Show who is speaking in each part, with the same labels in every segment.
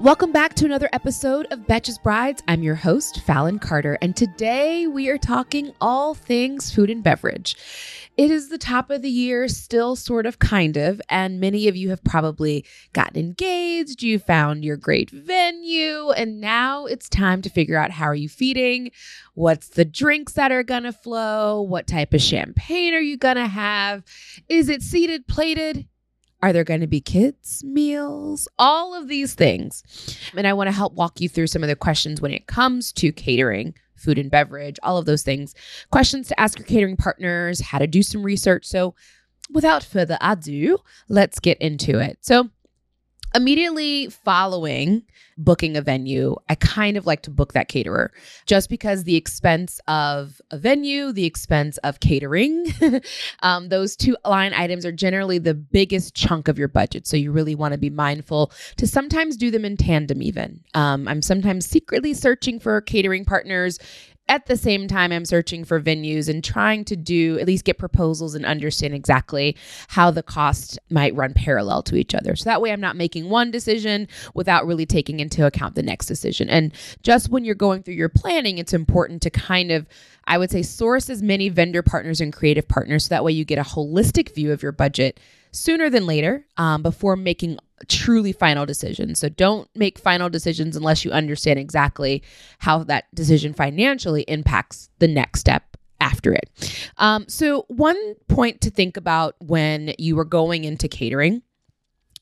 Speaker 1: Welcome back to another episode of Betches Brides. I'm your host, Fallon Carter, and today we are talking all things food and beverage. It is the top of the year, still sort of kind of, and many of you have probably gotten engaged, you found your great venue, and now it's time to figure out how are you feeding, what's the drinks that are going to flow, what type of champagne are you going to have, is it seated, plated? Are there going to be kids' meals? All of these things. And I want to help walk you through some of the questions when it comes to catering, food and beverage, all of those things. Questions to ask your catering partners, how to do some research. So, without further ado, let's get into it. So, immediately following booking a venue, I kind of like to book that caterer just because the expense of a venue, the expense of catering, um, those two line items are generally the biggest chunk of your budget. So you really want to be mindful to sometimes do them in tandem, even. Um, I'm sometimes secretly searching for catering partners at the same time, I'm searching for venues and trying to do at least get proposals and understand exactly how the cost might run parallel to each other. So that way, I'm not making one decision without really taking into account the next decision. And just when you're going through your planning, it's important to kind of, I would say, source as many vendor partners and creative partners so that way you get a holistic view of your budget sooner than later um, before making truly final decisions. So don't make final decisions unless you understand exactly how that decision financially impacts the next step after it. Um, so, one point to think about when you are going into catering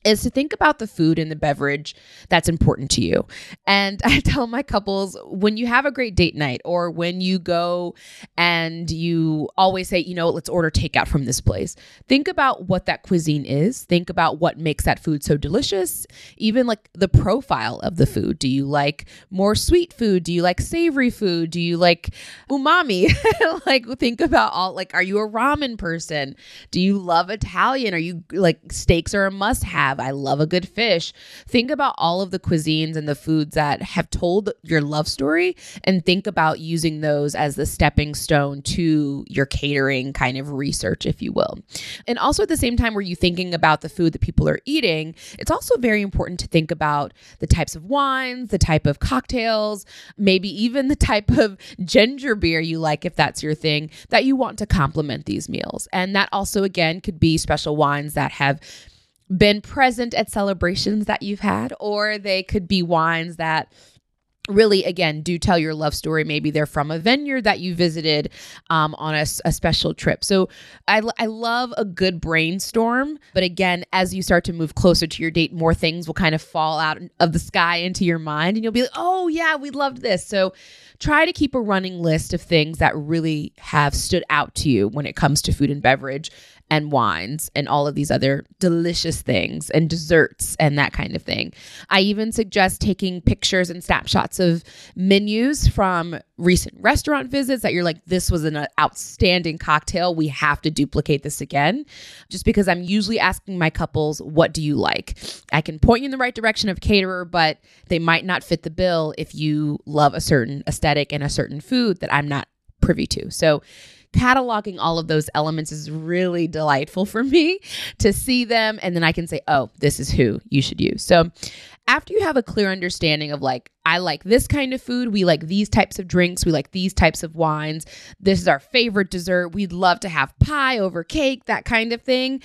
Speaker 1: is to think about the food and the beverage that's important to you. And I tell my couples when you have a great date night or when you go and you always say, you know, let's order takeout from this place, think about what that cuisine is. Think about what makes that food so delicious, even like the profile of the food. Do you like more sweet food? Do you like savory food? Do you like umami? like, think about all like, are you a ramen person? Do you love Italian? Are you like steaks are a must have? Have. I love a good fish. Think about all of the cuisines and the foods that have told your love story and think about using those as the stepping stone to your catering kind of research, if you will. And also at the same time, where you thinking about the food that people are eating, it's also very important to think about the types of wines, the type of cocktails, maybe even the type of ginger beer you like, if that's your thing, that you want to complement these meals. And that also, again, could be special wines that have been present at celebrations that you've had, or they could be wines that really again do tell your love story. Maybe they're from a vineyard that you visited um, on a, a, special trip. So I, I love a good brainstorm but again as you start to move closer to your date more things will kind of fall out of the sky into your mind and you'll be like oh yeah we loved this. So try to keep a running list of things that really have stood out to you when it comes to food and beverage and wines and all of these other delicious things and desserts and that kind of thing. I even suggest taking pictures and snapshots of menus from recent restaurant visits that you're like, this was an outstanding cocktail. We have to duplicate this again. Just because I'm usually asking my couples, what do you like? I can point you in the right direction of caterer, but they might not fit the bill if you love a certain aesthetic and a certain food that I'm not privy to. So cataloging all of those elements is really delightful for me to see them. And then I can say, oh, this is who you should use. So after you have a clear understanding of like, I like this kind of food, we like these types of drinks, we like these types of wines, this is our favorite dessert, we'd love to have pie over cake, that kind of thing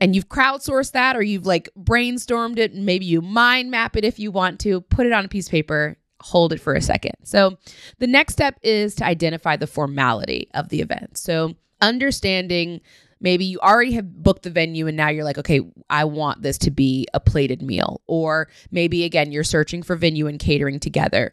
Speaker 1: and you've crowdsourced that or you've like brainstormed it, and maybe you mind map it if you want to, put it on a piece of paper, hold it for a second. So, the next step is to identify the formality of the event. So, understanding maybe you already have booked the venue and now you're like, okay, I want this to be a plated meal. Or maybe again, you're searching for venue and catering together.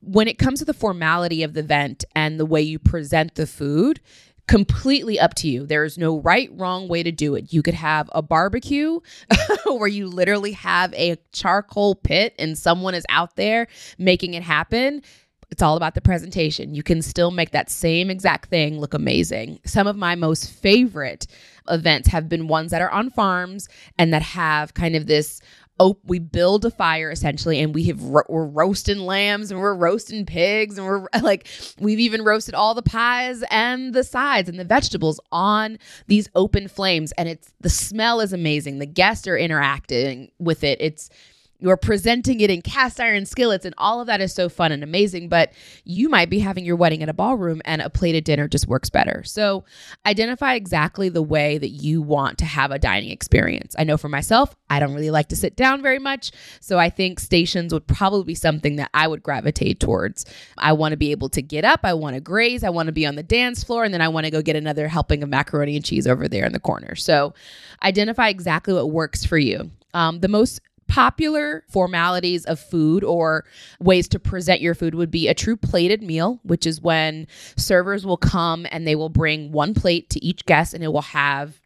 Speaker 1: When it comes to the formality of the event and the way you present the food, completely up to you. There is no right, wrong way to do it. You could have a barbecue where you literally have a charcoal pit and someone is out there making it happen. It's all about the presentation. You can still make that same exact thing look amazing. Some of my most favorite events have been ones that are on farms and that have kind of this oh we build a fire essentially and we have ro- we're roasting lambs and we're roasting pigs and we're like we've even roasted all the pies and the sides and the vegetables on these open flames and it's the smell is amazing. The guests are interacting with it. It's you're presenting it in cast iron skillets and all of that is so fun and amazing but you might be having your wedding at a ballroom and a plated dinner just works better. So identify exactly the way that you want to have a dining experience. I know for myself i don't really like to sit down very much so i think stations would probably be something that i would gravitate towards. I want to be able to get up i want to graze i want to be on the dance floor and then i want to go get another helping of macaroni and cheese over there in the corner. So identify exactly what works for you. Um, the most popular formalities of food or ways to present your food would be a true plated meal, which is when servers will come and they will bring one plate to each guest and it will have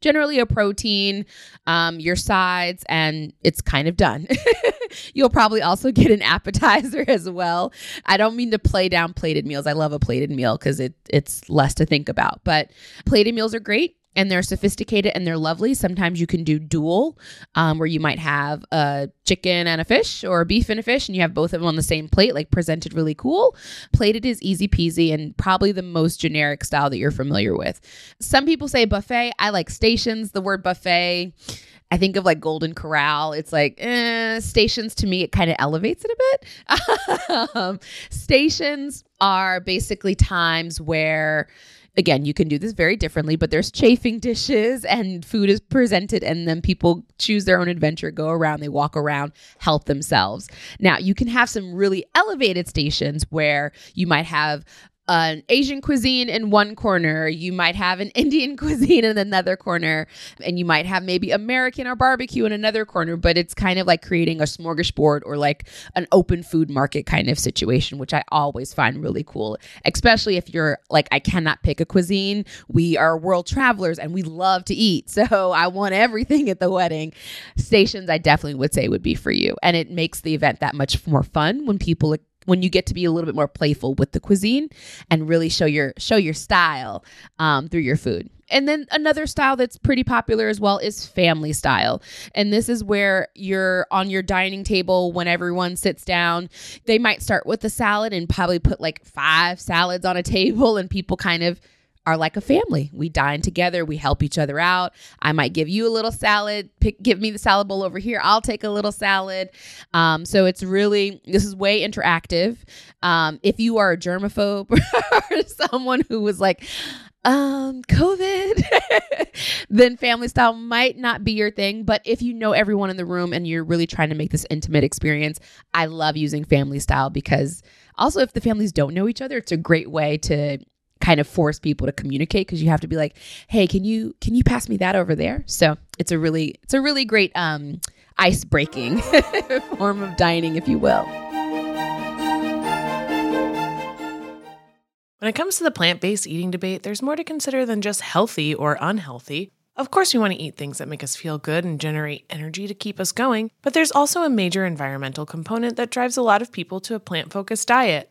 Speaker 1: generally a protein, um, your sides, and it's kind of done. You'll probably also get an appetizer as well. I don't mean to play down plated meals. I love a plated meal because it it's less to think about. But plated meals are great and they're sophisticated and they're lovely. Sometimes you can do dual, um, where you might have a chicken and a fish or a beef and a fish, and you have both of them on the same plate, like presented really cool. Plated is easy peasy and probably the most generic style that you're familiar with. Some people say buffet. I like stations. The word buffet. I think of like Golden Corral. It's like eh, stations to me, it kind of elevates it a bit. um, stations are basically times where again, you can do this very differently, but there's chafing dishes and food is presented, and then people choose their own adventure, go around, they walk around, help themselves. Now, you can have some really elevated stations where you might have an Asian cuisine in one corner, you might have an Indian cuisine in another corner, and you might have maybe American or barbecue in another corner, but it's kind of like creating a smorgasbord or like an open food market kind of situation, which I always find really cool, especially if you're like, I cannot pick a cuisine. We are world travelers and we love to eat. So I want everything at the wedding. Stations, I definitely would say would be for you. And it makes the event that much more fun when people when you get to be a little bit more playful with the cuisine and really show your show your style um, through your food. And then another style that's pretty popular as well is family style. And this is where you're on your dining table when everyone sits down. They might start with a salad and probably put like five salads on a table and people kind of are like a family. We dine together, we help each other out. I might give you a little salad, pick, give me the salad bowl over here. I'll take a little salad. Um, so it's really, this is way interactive. Um, if you are a germaphobe or someone who was like, um covid then family style might not be your thing but if you know everyone in the room and you're really trying to make this intimate experience i love using family style because also if the families don't know each other it's a great way to kind of force people to communicate because you have to be like, "Hey, can you can you pass me that over there?" So it's a really it's a really great um, ice breaking form of dining, if you will.
Speaker 2: When it comes to the plant based eating debate, there's more to consider than just healthy or unhealthy. Of course, we want to eat things that make us feel good and generate energy to keep us going, but there's also a major environmental component that drives a lot of people to a plant focused diet.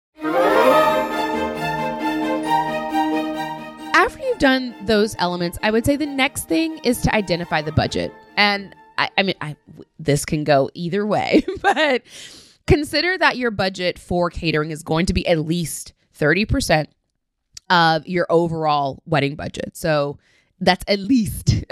Speaker 1: Done those elements, I would say the next thing is to identify the budget. And I, I mean, I, this can go either way, but consider that your budget for catering is going to be at least 30% of your overall wedding budget. So that's at least.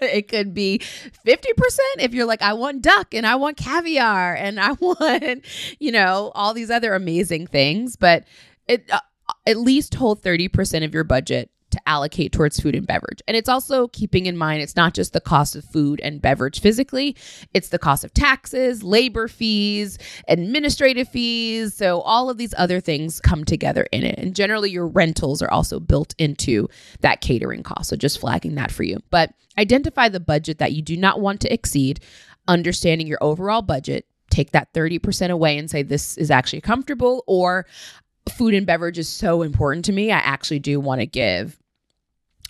Speaker 1: it could be 50% if you're like, I want duck and I want caviar and I want, you know, all these other amazing things. But it, uh, at least hold 30% of your budget to allocate towards food and beverage. And it's also keeping in mind it's not just the cost of food and beverage physically, it's the cost of taxes, labor fees, administrative fees. So all of these other things come together in it. And generally, your rentals are also built into that catering cost. So just flagging that for you. But identify the budget that you do not want to exceed, understanding your overall budget. Take that 30% away and say, This is actually comfortable, or food and beverage is so important to me. I actually do want to give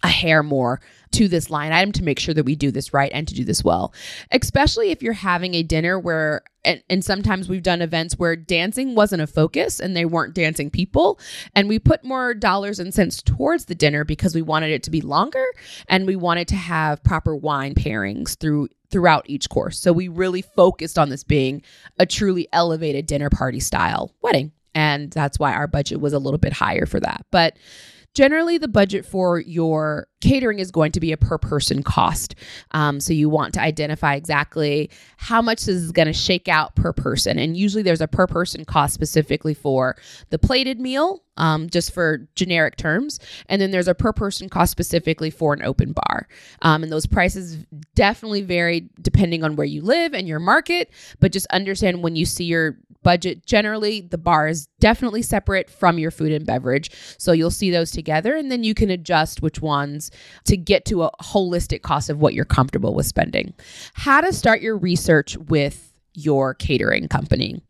Speaker 1: a hair more to this line item to make sure that we do this right and to do this well. Especially if you're having a dinner where, and, and, sometimes we've done events where dancing wasn't a focus and they weren't dancing people. And we put more dollars and cents towards the dinner because we wanted it to be longer and we wanted to have proper wine pairings through throughout each course. So we really focused on this being a truly elevated dinner party style wedding. And that's why our budget was a little bit higher for that. But generally the budget for your catering is going to be a per person cost. Um, so you want to identify exactly how much this is going to shake out per person. And usually there's a per person cost specifically for the plated meal um, just for generic terms. And then there's a per person cost specifically for an open bar. Um, and those prices definitely vary depending on where you live and your market but just understand when you see your budget generally the bar is definitely separate from your food and beverage so you'll see those together and then you can adjust which ones to get to a holistic cost of what you're comfortable with spending how to start your research with your catering company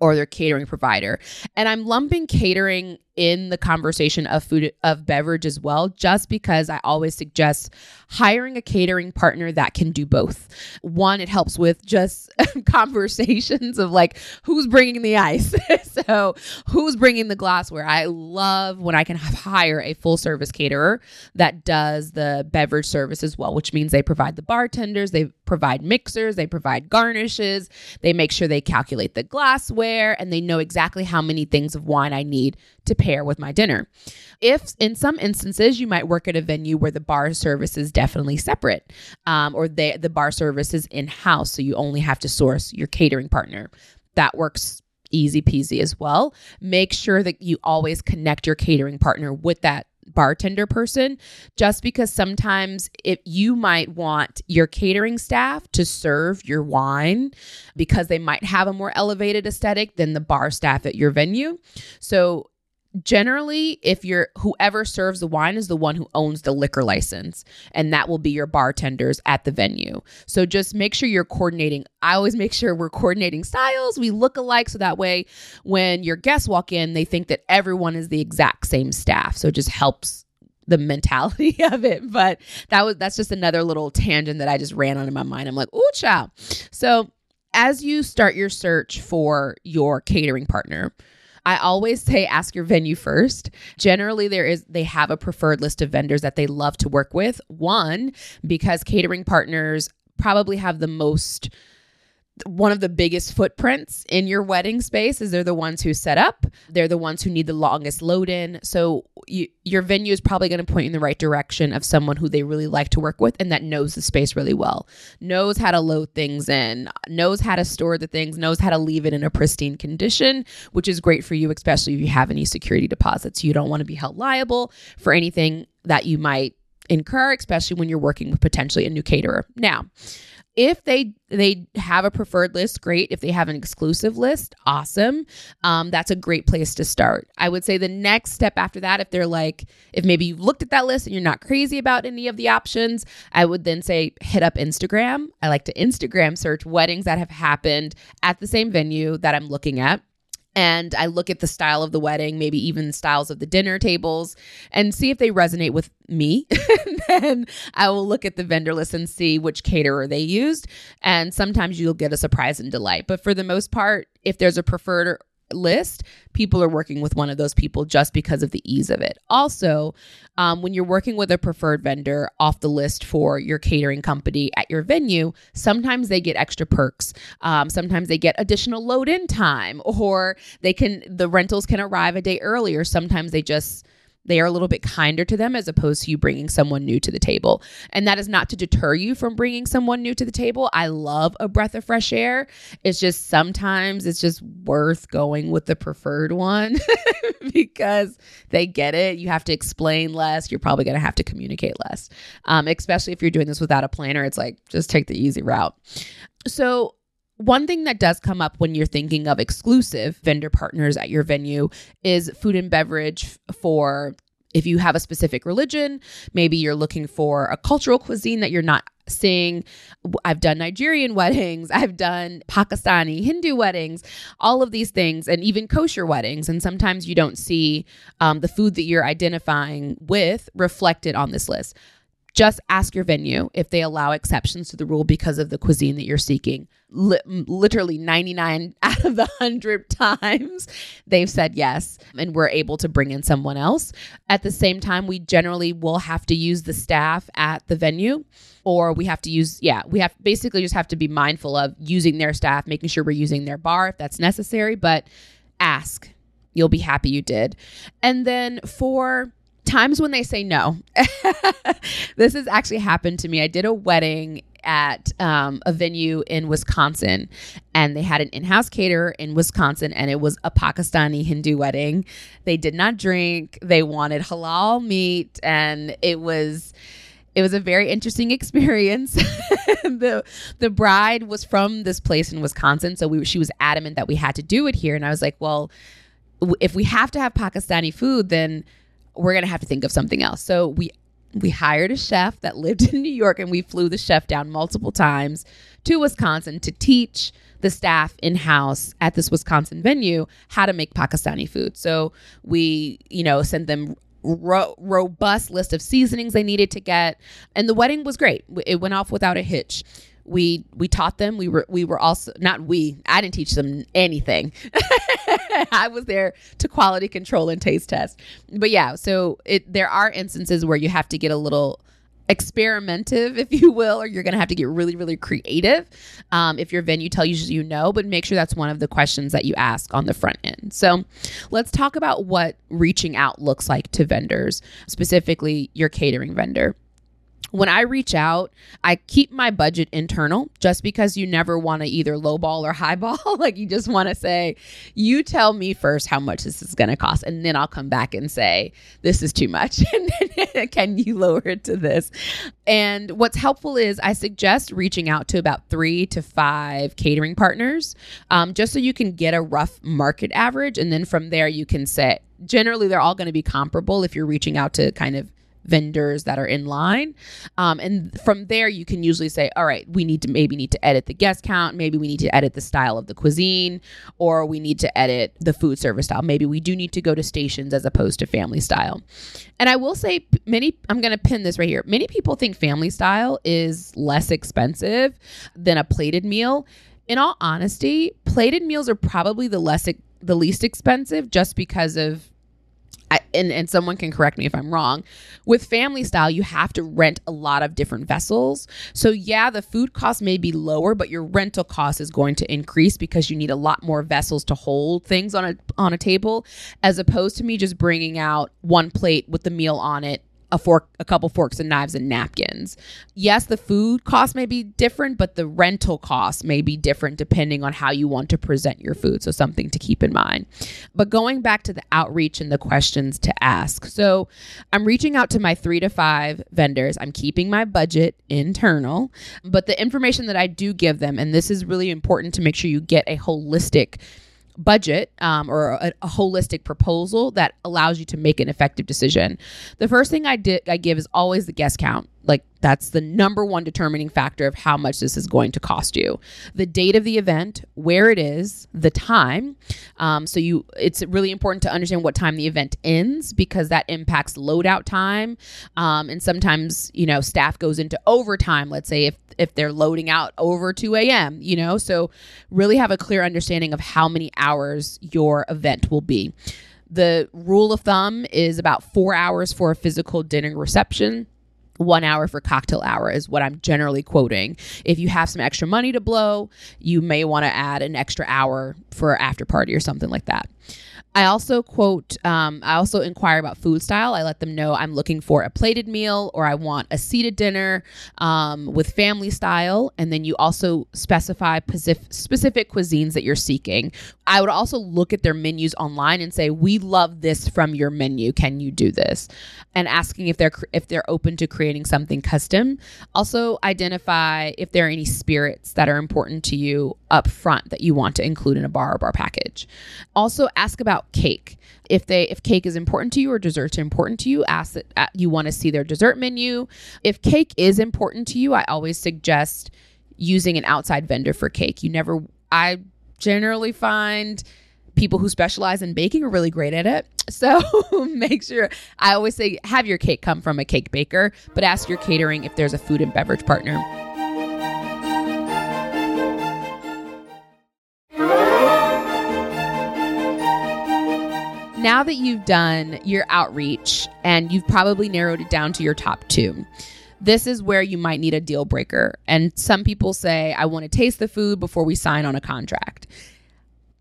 Speaker 1: or their catering provider. And I'm lumping catering in the conversation of food of beverage as well just because I always suggest hiring a catering partner that can do both. One it helps with just conversations of like who's bringing the ice. so, who's bringing the glassware? I love when I can hire a full service caterer that does the beverage service as well, which means they provide the bartenders, they provide mixers, they provide garnishes, they make sure they calculate the glassware and they know exactly how many things of wine I need to pair with my dinner. If in some instances you might work at a venue where the bar service is definitely separate, um, or they, the bar service is in house, so you only have to source your catering partner. That works easy peasy as well. Make sure that you always connect your catering partner with that bartender person just because sometimes if you might want your catering staff to serve your wine because they might have a more elevated aesthetic than the bar staff at your venue so generally if you're whoever serves the wine is the one who owns the liquor license and that will be your bartenders at the venue. So just make sure you're coordinating. I always make sure we're coordinating styles. We look alike so that way when your guests walk in they think that everyone is the exact same staff. So it just helps the mentality of it. But that was that's just another little tangent that i just ran on in my mind. I'm like ooh chow so as you start your search for your catering partner I always say ask your venue first. Generally there is they have a preferred list of vendors that they love to work with. One, because catering partners probably have the most one of the biggest footprints in your wedding space is they're the ones who set up. They're the ones who need the longest load in. So you, your venue is probably going to point in the right direction of someone who they really like to work with and that knows the space really well knows how to load things in knows how to store the things knows how to leave it in a pristine condition which is great for you especially if you have any security deposits. You don't want to be held liable for anything that you might incur especially when you're working with potentially a new caterer. Now if they they have a preferred list great. If they have an exclusive list awesome. Um, that's a great place to start. I would say the next step after that if they're like if maybe you've looked at that list and you're not crazy about any of the options i would then say hit up instagram. I like to instagram search weddings that have happened at the same venue that i'm looking at and I look at the style of the wedding, maybe even styles of the dinner tables, and see if they resonate with me. then I will look at the vendor list and see which caterer they used. And sometimes you'll get a surprise and delight. But for the most part, if there's a preferred list, people are working with one of those people just because of the ease of it. Also, um, when you're working with a preferred vendor off the list for your catering company at your venue, sometimes they get extra perks. Um, sometimes they get additional load in time, or they can the rentals can arrive a day earlier. Sometimes they just they are a little bit kinder to them as opposed to you bringing someone new to the table. And that is not to deter you from bringing someone new to the table. I love a breath of fresh air. It's just sometimes it's just worth going with the preferred one because they get it. You have to explain less. You're probably going to have to communicate less, um, especially if you're doing this without a planner. It's like just take the easy route. So, one thing that does come up when you're thinking of exclusive vendor partners at your venue is food and beverage for if you have a specific religion, maybe you're looking for a cultural cuisine that you're not seeing. I've done Nigerian weddings, I've done Pakistani, Hindu weddings, all of these things, and even kosher weddings. And sometimes you don't see um, the food that you're identifying with reflected on this list. Just ask your venue if they allow exceptions to the rule because of the cuisine that you're seeking. Li- literally 99 out of the 100 times they've said yes, and we're able to bring in someone else. At the same time, we generally will have to use the staff at the venue, or we have to use, yeah, we have basically just have to be mindful of using their staff, making sure we're using their bar if that's necessary, but ask. You'll be happy you did. And then for times when they say no. this has actually happened to me. I did a wedding at um, a venue in Wisconsin, and they had an in house caterer in Wisconsin, and it was a Pakistani Hindu wedding. They did not drink, they wanted halal meat, and it was. It was a very interesting experience. the the bride was from this place in Wisconsin, so we she was adamant that we had to do it here, and I was like, well, if we have to have Pakistani food, then we're going to have to think of something else. So we we hired a chef that lived in New York and we flew the chef down multiple times to Wisconsin to teach the staff in house at this Wisconsin venue how to make Pakistani food. So we, you know, sent them ro- robust list of seasonings they needed to get and the wedding was great. It went off without a hitch we we taught them. We were we were also not we i didn't teach them anything. I was there to quality control and taste test. But yeah so it there are instances where you have to get a little experimentative if you will or you're gonna have to get really really creative. Um, if your venue tells you you know but make sure that's one of the questions that you ask on the front end. So let's talk about what reaching out looks like to vendors specifically your catering vendor when I reach out, I keep my budget internal just because you never want to either lowball or highball. like you just want to say, you tell me first how much this is going to cost, and then I'll come back and say, this is too much. and can you lower it to this? And what's helpful is I suggest reaching out to about three to five catering partners um, just so you can get a rough market average. And then from there, you can say, generally, they're all going to be comparable if you're reaching out to kind of vendors that are in line. Um, and from there, you can usually say, all right, we need to maybe need to edit the guest count. Maybe we need to edit the style of the cuisine, or we need to edit the food service style. Maybe we do need to go to stations as opposed to family style. And I will say, many, I'm going to pin this right here. Many people think family style is less expensive than a plated meal. In all honesty, plated meals are probably the less the least expensive just because of and, and someone can correct me if I'm wrong. With family style, you have to rent a lot of different vessels. So, yeah, the food cost may be lower, but your rental cost is going to increase because you need a lot more vessels to hold things on a on a table, as opposed to me just bringing out one plate with the meal on it a fork, a couple forks and knives and napkins. Yes, the food cost may be different, but the rental cost may be different depending on how you want to present your food. So, something to keep in mind. But going back to the outreach and the questions to ask. So, I'm reaching out to my three to five vendors. I'm keeping my budget internal, but the information that I do give them, and this is really important to make sure you get a holistic budget um, or a, a, holistic proposal that allows you to make an effective decision. The first thing I did I give is always the guest count. Like that's the number one determining factor of how much this is going to cost you. The date of the event, where it is, the time. Um, so you, it's really important to understand what time the event ends because that impacts loadout time. Um, and sometimes you know staff goes into overtime. Let's say if if they're loading out over 2 a.m. You know, so really have a clear understanding of how many hours your event will be. The rule of thumb is about four hours for a physical dinner reception one hour for cocktail hour is what I'm generally quoting. If you have some extra money to blow, you may want to add an extra hour for after party or something like that. I also quote, um, I also inquire about food style. I let them know I'm looking for a plated meal or I want a seated dinner um, with family style. And then you also specify specific cuisines that you're seeking. I would also look at their menus online and say, "We love this from your menu. Can you do this?" And asking if they're if they're open to creating something custom. Also identify if there are any spirits that are important to you up front that you want to include in a bar or bar package. Also ask about cake. If they if cake is important to you or desserts are important to you, ask that uh, you want to see their dessert menu. If cake is important to you, I always suggest using an outside vendor for cake. You never I generally find people who specialize in baking are really great at it. So make sure I always say have your cake come from a cake baker, but ask your catering if there's a food and beverage partner. Now that you've done your outreach and you've probably narrowed it down to your top two, this is where you might need a deal breaker. And some people say, I want to taste the food before we sign on a contract.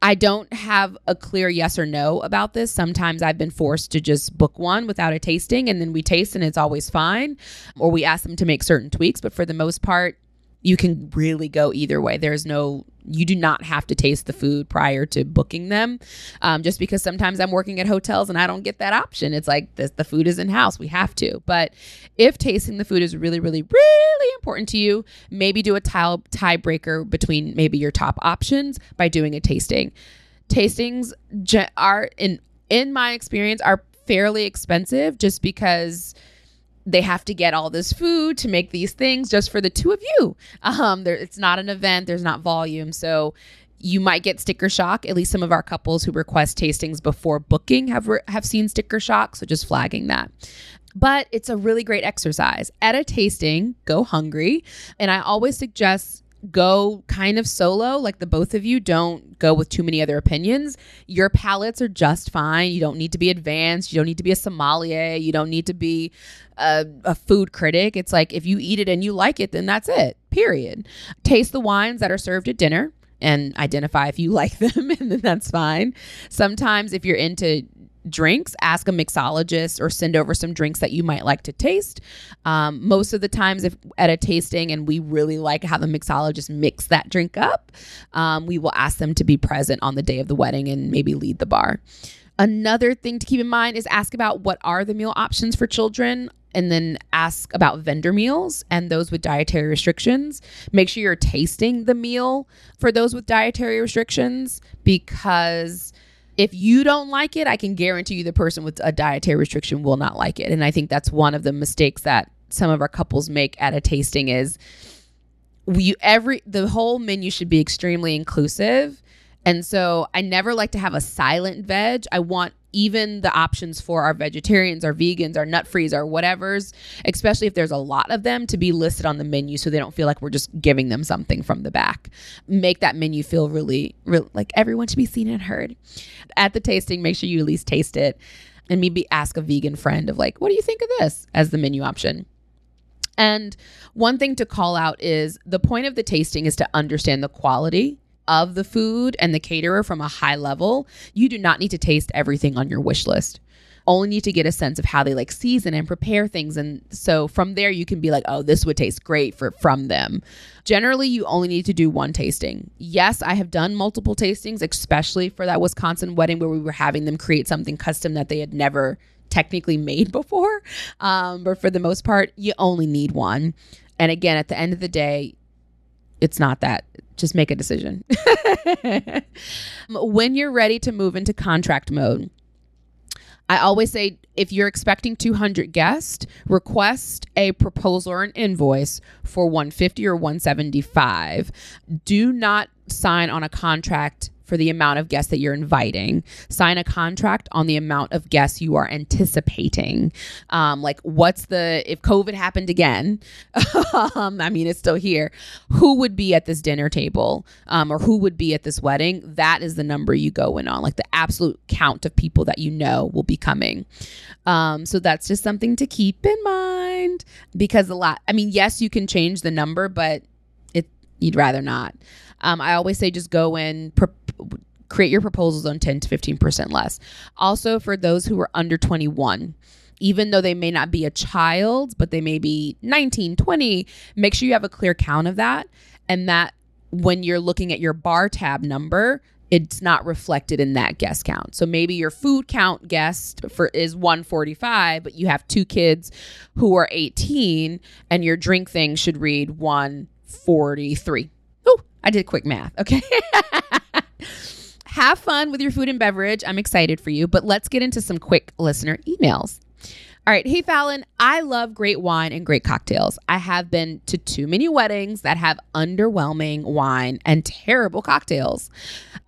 Speaker 1: I don't have a clear yes or no about this. Sometimes I've been forced to just book one without a tasting and then we taste and it's always fine. Or we ask them to make certain tweaks. But for the most part, you can really go either way. There's no, you do not have to taste the food prior to booking them. Um, just because sometimes I'm working at hotels and I don't get that option. It's like this, the food is in house. We have to. But if tasting the food is really, really, really important to you, maybe do a tie tiebreaker between maybe your top options by doing a tasting. Tastings are in in my experience are fairly expensive just because they have to get all this food to make these things just for the two of you. Um, there, it's not an event. There's not volume, so you might get sticker shock. At least some of our couples who request tastings before booking have re- have seen sticker shock. So just flagging that. But it's a really great exercise. At a tasting, go hungry, and I always suggest go kind of solo, like the both of you don't go with too many other opinions. Your palates are just fine. You don't need to be advanced. You don't need to be a sommelier. You don't need to be a, a, food critic. It's like if you eat it and you like it, then that's it, period. Taste the wines that are served at dinner and identify if you like them, and then that's fine. Sometimes, if you're into drinks, ask a mixologist or send over some drinks that you might like to taste. Um, most of the times, if at a tasting and we really like how the mixologist mix that drink up, um, we will ask them to be present on the day of the wedding and maybe lead the bar. Another thing to keep in mind is ask about what are the meal options for children and then ask about vendor meals and those with dietary restrictions. Make sure you're tasting the meal for those with dietary restrictions because if you don't like it, I can guarantee you the person with a dietary restriction will not like it. And I think that's one of the mistakes that some of our couples make at a tasting is we every the whole menu should be extremely inclusive. And so I never like to have a silent veg. I want even the options for our vegetarians, our vegans, our nut frees, our whatevers, especially if there's a lot of them, to be listed on the menu so they don't feel like we're just giving them something from the back. Make that menu feel really, really like everyone should be seen and heard. At the tasting, make sure you at least taste it. and maybe ask a vegan friend of like, what do you think of this as the menu option? And one thing to call out is the point of the tasting is to understand the quality of the food and the caterer from a high level. You do not need to taste everything on your wish list. Only need to get a sense of how they like season and prepare things. And so from there you can be like, oh, this would taste great for from them. Generally, you only need to do one tasting. Yes, I have done multiple tastings, especially for that Wisconsin wedding where we were having them create something custom that they had never technically made before. Um, but for the most part, you only need one. And again, at the end of the day, it's not that. Just make a decision. when you're ready to move into contract mode, I always say if you're expecting 200 guests, request a proposal or an invoice for 150 or 175. Do not sign on a contract for the amount of guests that you're inviting. Sign a contract on the amount of guests you are anticipating. Um, like, what's the, if COVID happened again, um, I mean, it's still here, who would be at this dinner table um, or who would be at this wedding? That is the number you go in on, like the absolute count of people that you know will be coming. Um, so that's just something to keep in mind because a lot, I mean, yes, you can change the number, but it, you'd rather not. Um, I always say just go in, pre- create your proposals on 10 to 15% less. Also, for those who are under 21, even though they may not be a child, but they may be 19, 20, make sure you have a clear count of that. And that when you're looking at your bar tab number, it's not reflected in that guest count. So maybe your food count guest for is 145, but you have two kids who are 18 and your drink thing should read 143. Oh, I did quick math. Okay. Have fun with your food and beverage. I'm excited for you, but let's get into some quick listener emails. All right. Hey, Fallon, I love great wine and great cocktails. I have been to too many weddings that have underwhelming wine and terrible cocktails.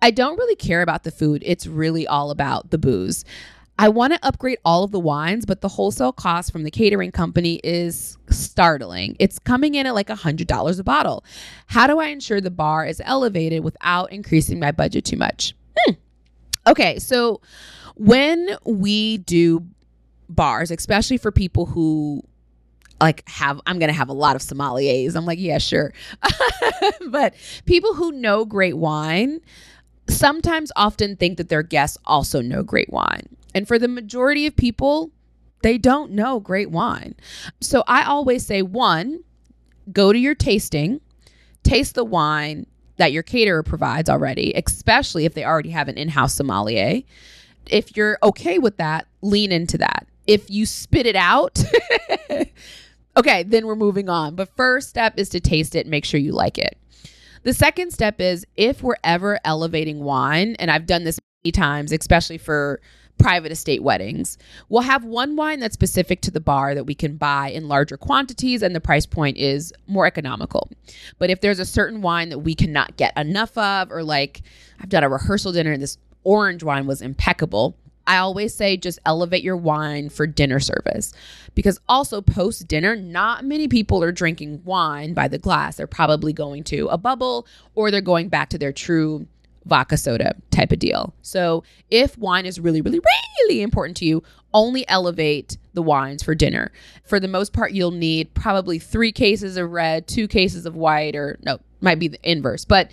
Speaker 1: I don't really care about the food, it's really all about the booze. I want to upgrade all of the wines, but the wholesale cost from the catering company is startling. It's coming in at like $100 a bottle. How do I ensure the bar is elevated without increasing my budget too much? Hmm. Okay, so when we do bars, especially for people who like have I'm going to have a lot of sommeliers. I'm like, yeah, sure. but people who know great wine sometimes often think that their guests also know great wine. And for the majority of people, they don't know great wine. So I always say one, go to your tasting, taste the wine that your caterer provides already, especially if they already have an in house sommelier. If you're okay with that, lean into that. If you spit it out, okay, then we're moving on. But first step is to taste it, and make sure you like it. The second step is if we're ever elevating wine, and I've done this many times, especially for private estate weddings. We'll have one wine that's specific to the bar that we can buy in larger quantities and the price point is more economical. But if there's a certain wine that we cannot get enough of, or like I've done a rehearsal dinner and this orange wine was impeccable. I always say just elevate your wine for dinner service because also post dinner, not many people are drinking wine by the glass. They're probably going to a bubble or they're going back to their true vodka soda type of deal. So if wine is really, really, really important to you, only elevate the wines for dinner. For the most part, you'll need probably three cases of red, two cases of white, or no, might be the inverse, but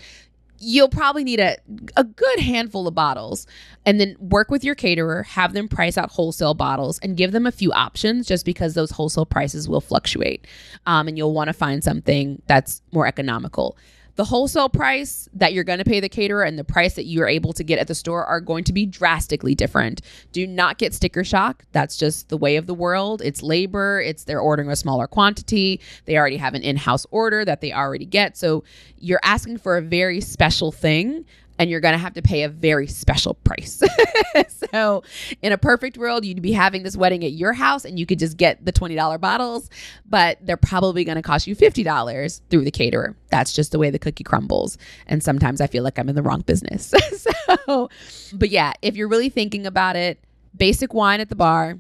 Speaker 1: you'll probably need a, a good handful of bottles and then work with your caterer have them price out wholesale bottles and give them a few options just because those wholesale prices will fluctuate um, and you'll want to find something that's more economical the wholesale price that you're going to pay the caterer and the price that you're able to get at the store are going to be drastically different. Do not get sticker shock. That's just the way of the world. It's labor, it's they're ordering a smaller quantity. They already have an in-house order that they already get. So you're asking for a very special thing and you're going to have to pay a very special price. so, in a perfect world, you'd be having this wedding at your house and you could just get the $20 bottles, but they're probably going to cost you $50 through the caterer. That's just the way the cookie crumbles. And sometimes I feel like I'm in the wrong business. so, but yeah, if you're really thinking about it, basic wine at the bar,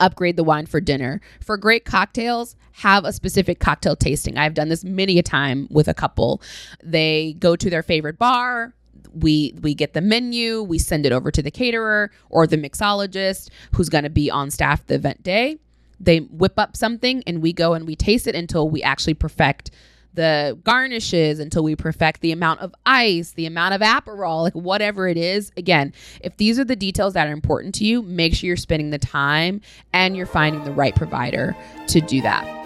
Speaker 1: upgrade the wine for dinner. For great cocktails, have a specific cocktail tasting. I've done this many a time with a couple. They go to their favorite bar, we we get the menu, we send it over to the caterer or the mixologist who's going to be on staff the event day. They whip up something and we go and we taste it until we actually perfect the garnishes until we perfect the amount of ice, the amount of Aperol, like whatever it is. Again, if these are the details that are important to you, make sure you're spending the time and you're finding the right provider to do that.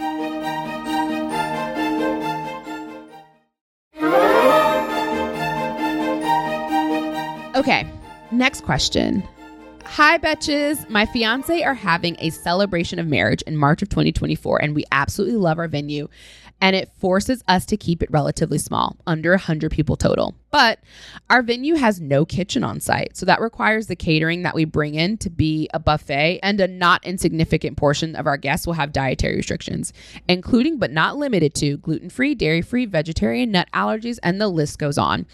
Speaker 1: Okay, next question. Hi, Betches. My fiance are having a celebration of marriage in March of 2024, and we absolutely love our venue and it forces us to keep it relatively small, under 100 people total. But our venue has no kitchen on site. So that requires the catering that we bring in to be a buffet, and a not insignificant portion of our guests will have dietary restrictions, including but not limited to gluten free, dairy free, vegetarian, nut allergies, and the list goes on.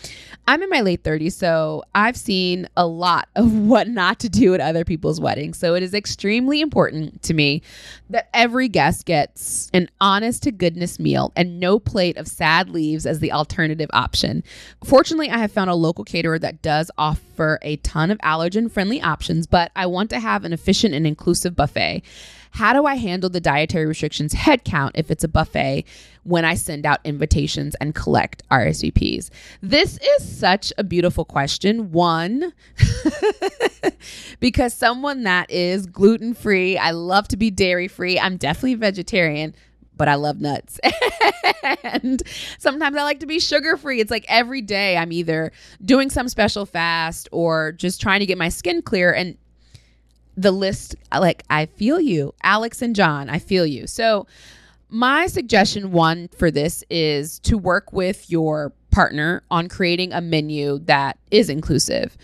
Speaker 1: I'm in my late 30s, so I've seen a lot of what not to do at other people's weddings. So it is extremely important to me that every guest gets an honest to goodness meal and no plate of sad leaves as the alternative option. For Fortunately, I have found a local caterer that does offer a ton of allergen friendly options, but I want to have an efficient and inclusive buffet. How do I handle the dietary restrictions head count if it's a buffet when I send out invitations and collect RSVPs? This is such a beautiful question. One, because someone that is gluten free, I love to be dairy free, I'm definitely vegetarian but I love nuts. and sometimes I like to be sugar free. It's like every day I'm either doing some special fast or just trying to get my skin clear. And the list, like, I feel you. Alex and John, I feel you. So, my suggestion one for this is to work with your partner on creating a menu that is inclusive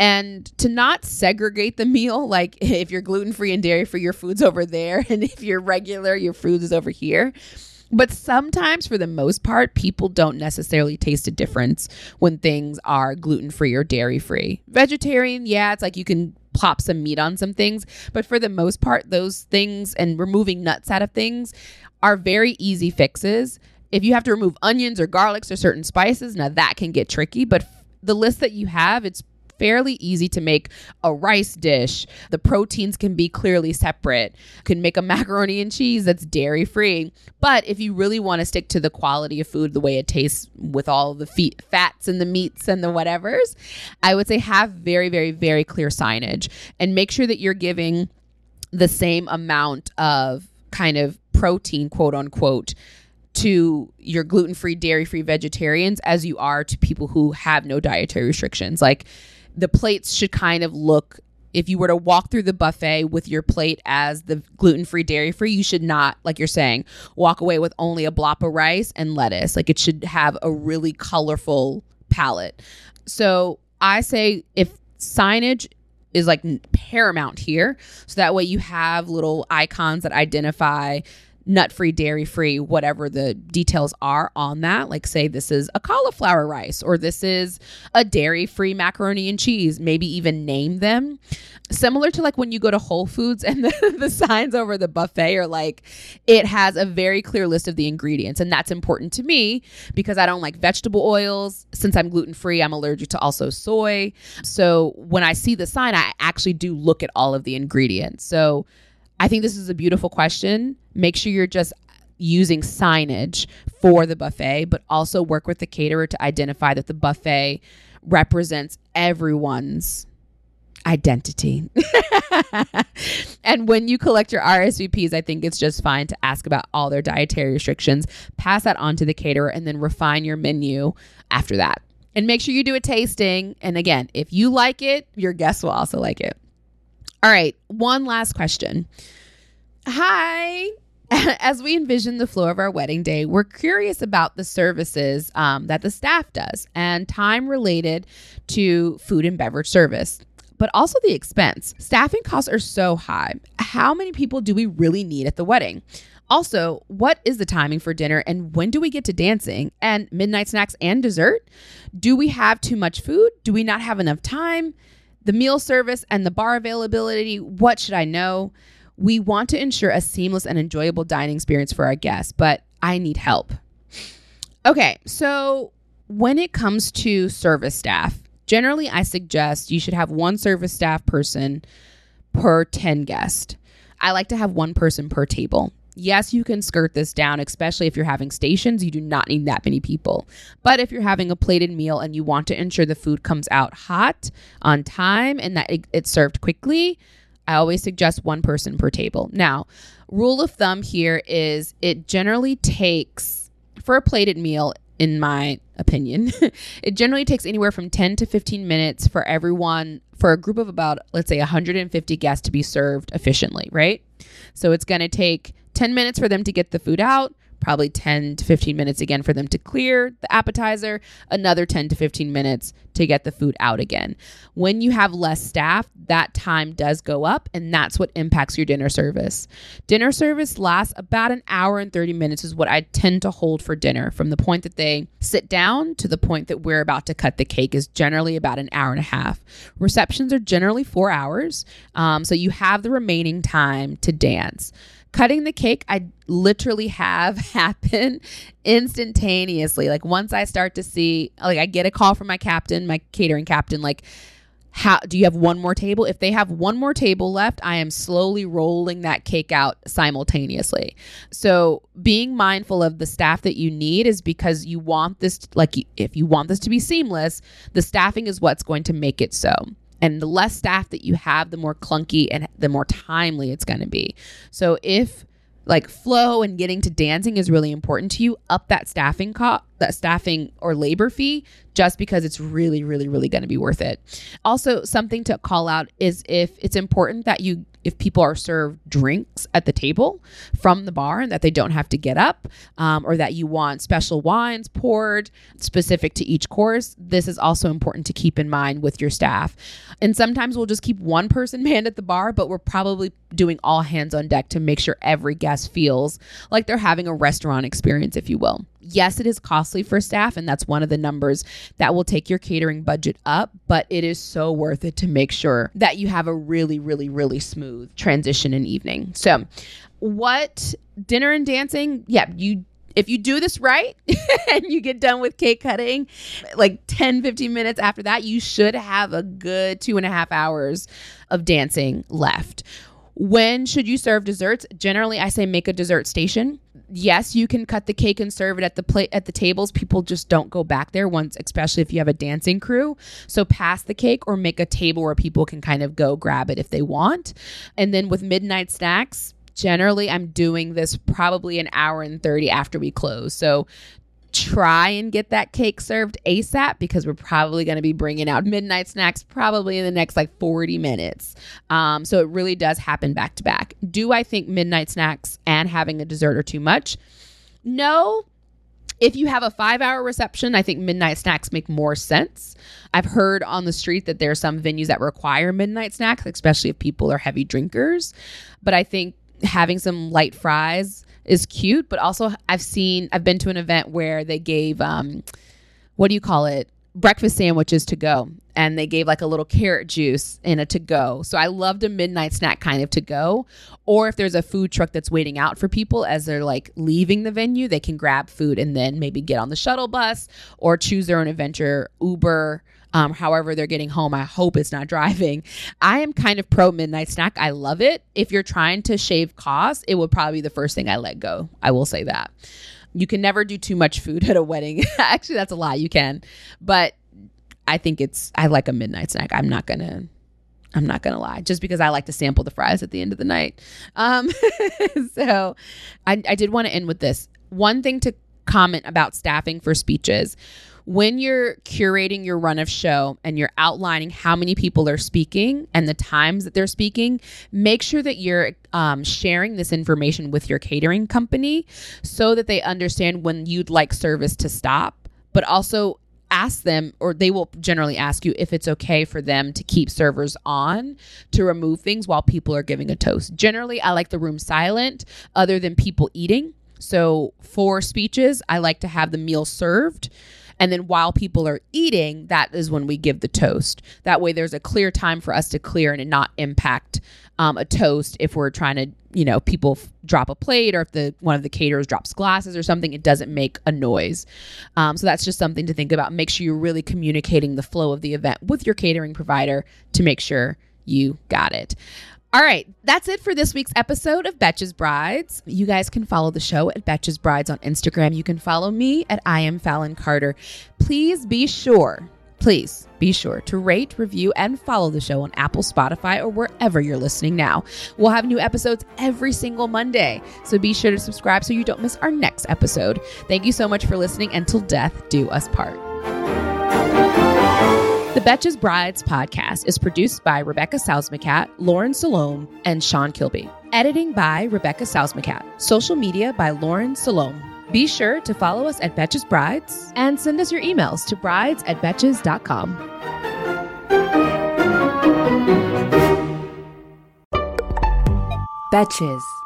Speaker 1: and to not segregate the meal like if you're gluten free and dairy free your food's over there. And if you're regular your food is over here. But sometimes for the most part people don't necessarily taste a difference when things are gluten free or dairy free vegetarian yeah it's like you can plop some meat on some things. But for the most part those things and removing nuts out of things are very easy fixes. If you have to remove onions or garlics or certain spices now that can get tricky. But the list that you have it's fairly easy to make a rice dish. The proteins can be clearly separate. You can make a macaroni and cheese that's dairy free. But if you really want to stick to the quality of food, the way it tastes with all the feet, fats and the meats and the whatevers, I would say have very, very, very clear signage and make sure that you're giving the same amount of kind of protein, quote unquote, to your gluten free, dairy free vegetarians as you are to people who have no dietary restrictions. Like, the plates should kind of look if you were to walk through the buffet with your plate as the gluten free, dairy free, you should not, like you're saying, walk away with only a blop of rice and lettuce. Like it should have a really colorful palette. So I say if signage is like paramount here, so that way you have little icons that identify nut free, dairy free, whatever the details are on that. Like, say, this is a cauliflower rice or this is a dairy free macaroni and cheese, maybe even name them. Similar to like when you go to Whole Foods and the, the signs over the buffet are like, it has a very clear list of the ingredients. And that's important to me because I don't like vegetable oils. Since I'm gluten free, I'm allergic to also soy. So when I see the sign, I actually do look at all of the ingredients. So, I think this is a beautiful question. Make sure you're just using signage for the buffet, but also work with the caterer to identify that the buffet represents everyone's identity. and when you collect your RSVPs, I think it's just fine to ask about all their dietary restrictions, pass that on to the caterer, and then refine your menu after that. And make sure you do a tasting. And again, if you like it, your guests will also like it. All right, one last question. Hi. As we envision the flow of our wedding day, we're curious about the services um, that the staff does and time related to food and beverage service, but also the expense. Staffing costs are so high. How many people do we really need at the wedding? Also, what is the timing for dinner and when do we get to dancing and midnight snacks and dessert? Do we have too much food? Do we not have enough time? The meal service and the bar availability, what should I know? We want to ensure a seamless and enjoyable dining experience for our guests, but I need help. Okay, so when it comes to service staff, Generally, I suggest you should have one service staff person per 10 guests. I like to have one person per table. Yes, you can skirt this down, especially if you're having stations. You do not need that many people. But if you're having a plated meal and you want to ensure the food comes out hot on time and that it, it's served quickly, I always suggest one person per table. Now, rule of thumb here is it generally takes, for a plated meal, in my opinion, it generally takes anywhere from 10 to 15 minutes for everyone, for a group of about, let's say, 150 guests to be served efficiently, right? So it's going to take 10 minutes for them to get the food out, probably 10 to 15 minutes again for them to clear the appetizer, another 10 to 15 minutes to get the food out again. When you have less staff, that time does go up, and that's what impacts your dinner service. Dinner service lasts about an hour and 30 minutes, is what I tend to hold for dinner. From the point that they sit down to the point that we're about to cut the cake is generally about an hour and a half. Receptions are generally four hours, um, so you have the remaining time to dance. Cutting the cake, I literally have happen instantaneously. Like once I start to see, like I get a call from my captain, my catering captain, like, how do you have one more table? If they have one more table left, I am slowly rolling that cake out simultaneously. So, being mindful of the staff that you need is because you want this, like, if you want this to be seamless, the staffing is what's going to make it so. And the less staff that you have, the more clunky and the more timely it's going to be. So if like flow and getting to dancing is really important to you, up that staffing cost, that staffing or labor fee just because it's really really really going to be worth it. Also, something to call out is if it's important that you if people are served drinks at the table from the bar and that they don't have to get up, um, or that you want special wines poured specific to each course, this is also important to keep in mind with your staff. And sometimes we'll just keep one person manned at the bar, but we're probably doing all hands on deck to make sure every guest feels like they're having a restaurant experience, if you will. Yes, it is costly for staff, and that's one of the numbers that will take your catering budget up, but it is so worth it to make sure that you have a really, really, really smooth transition and evening. So, what dinner and dancing? Yeah, you if you do this right and you get done with cake cutting like 10 15 minutes after that you should have a good two and a half hours of dancing left when should you serve desserts generally i say make a dessert station yes, you can cut the cake and serve it at the plate at the tables. People just don't go back there once, especially if you have a dancing crew. So pass the cake or make a table where people can kind of go grab it if they want. And then with midnight snacks, generally I'm doing this probably an hour and 30 after we close. So try and get that cake served ASAP because we're probably going to be bringing out midnight snacks probably in the next like 40 minutes. Um, so it really does happen back to back. Do I think midnight snacks and having a dessert are too much? No. If you have a five hour reception, I think midnight snacks make more sense. I've heard on the street that there are some venues that require midnight snacks, especially if people are heavy drinkers. But I think having some light fries is cute, but also I've seen I've been to an event where they gave um what do you call it? breakfast sandwiches to go and they gave like a little carrot juice in a to go. So I loved a midnight snack kind of to go. Or if there's a food truck that's waiting out for people as they're like leaving the venue, they can grab food and then maybe get on the shuttle bus or choose their own adventure, Uber, um, however they're getting home. I hope it's not driving. I am kind of pro midnight snack. I love it. If you're trying to shave costs, it would probably be the first thing I let go. I will say that. You can never do too much food at a wedding. Actually, that's a lie. You can. But I think it's, I like a midnight snack. I'm not to. I'm not gonna lie, just because I like to sample the fries at the end of the night. Um, so, I, I did want to end with this. One thing to comment about staffing for speeches when you're curating your run of show and you're outlining how many people are speaking and the times that they're speaking, make sure that you're um, sharing this information with your catering company so that they understand when you'd like service to stop, but also ask them or they will generally ask you if it's okay for them to keep servers on to remove things while people are giving a toast. Generally, I like the room silent other than people eating. So for speeches, I like to have the meal served And then while people are eating, that is when we give the toast. That way, there's a clear time for us to clear and not impact um, a toast if we're trying to, you know, people f- drop a plate or if the one of the caterers drops glasses or something, it doesn't make a noise. Um, so that's just something to think about. Make sure you're really communicating the flow of the event with your catering provider to make sure you got it. All right, that's it for this week's episode of Betches Brides. You guys can follow the show at Betches Brides on Instagram. You can follow me at I am Fallon Carter. Please be sure, please be sure to rate, review, and follow the show on Apple, Spotify, or wherever you're listening now. We'll have new episodes every single Monday, so be sure to subscribe so you don't miss our next episode. Thank you so much for listening. Until death do us part. The Betches Brides podcast is produced by Rebecca Sousmacat, Lauren Salome, and Sean Kilby. Editing by Rebecca Sousmacat. Social media by Lauren Salome. Be sure to follow us at Betches Brides and send us your emails to brides at betches.com.
Speaker 3: Betches.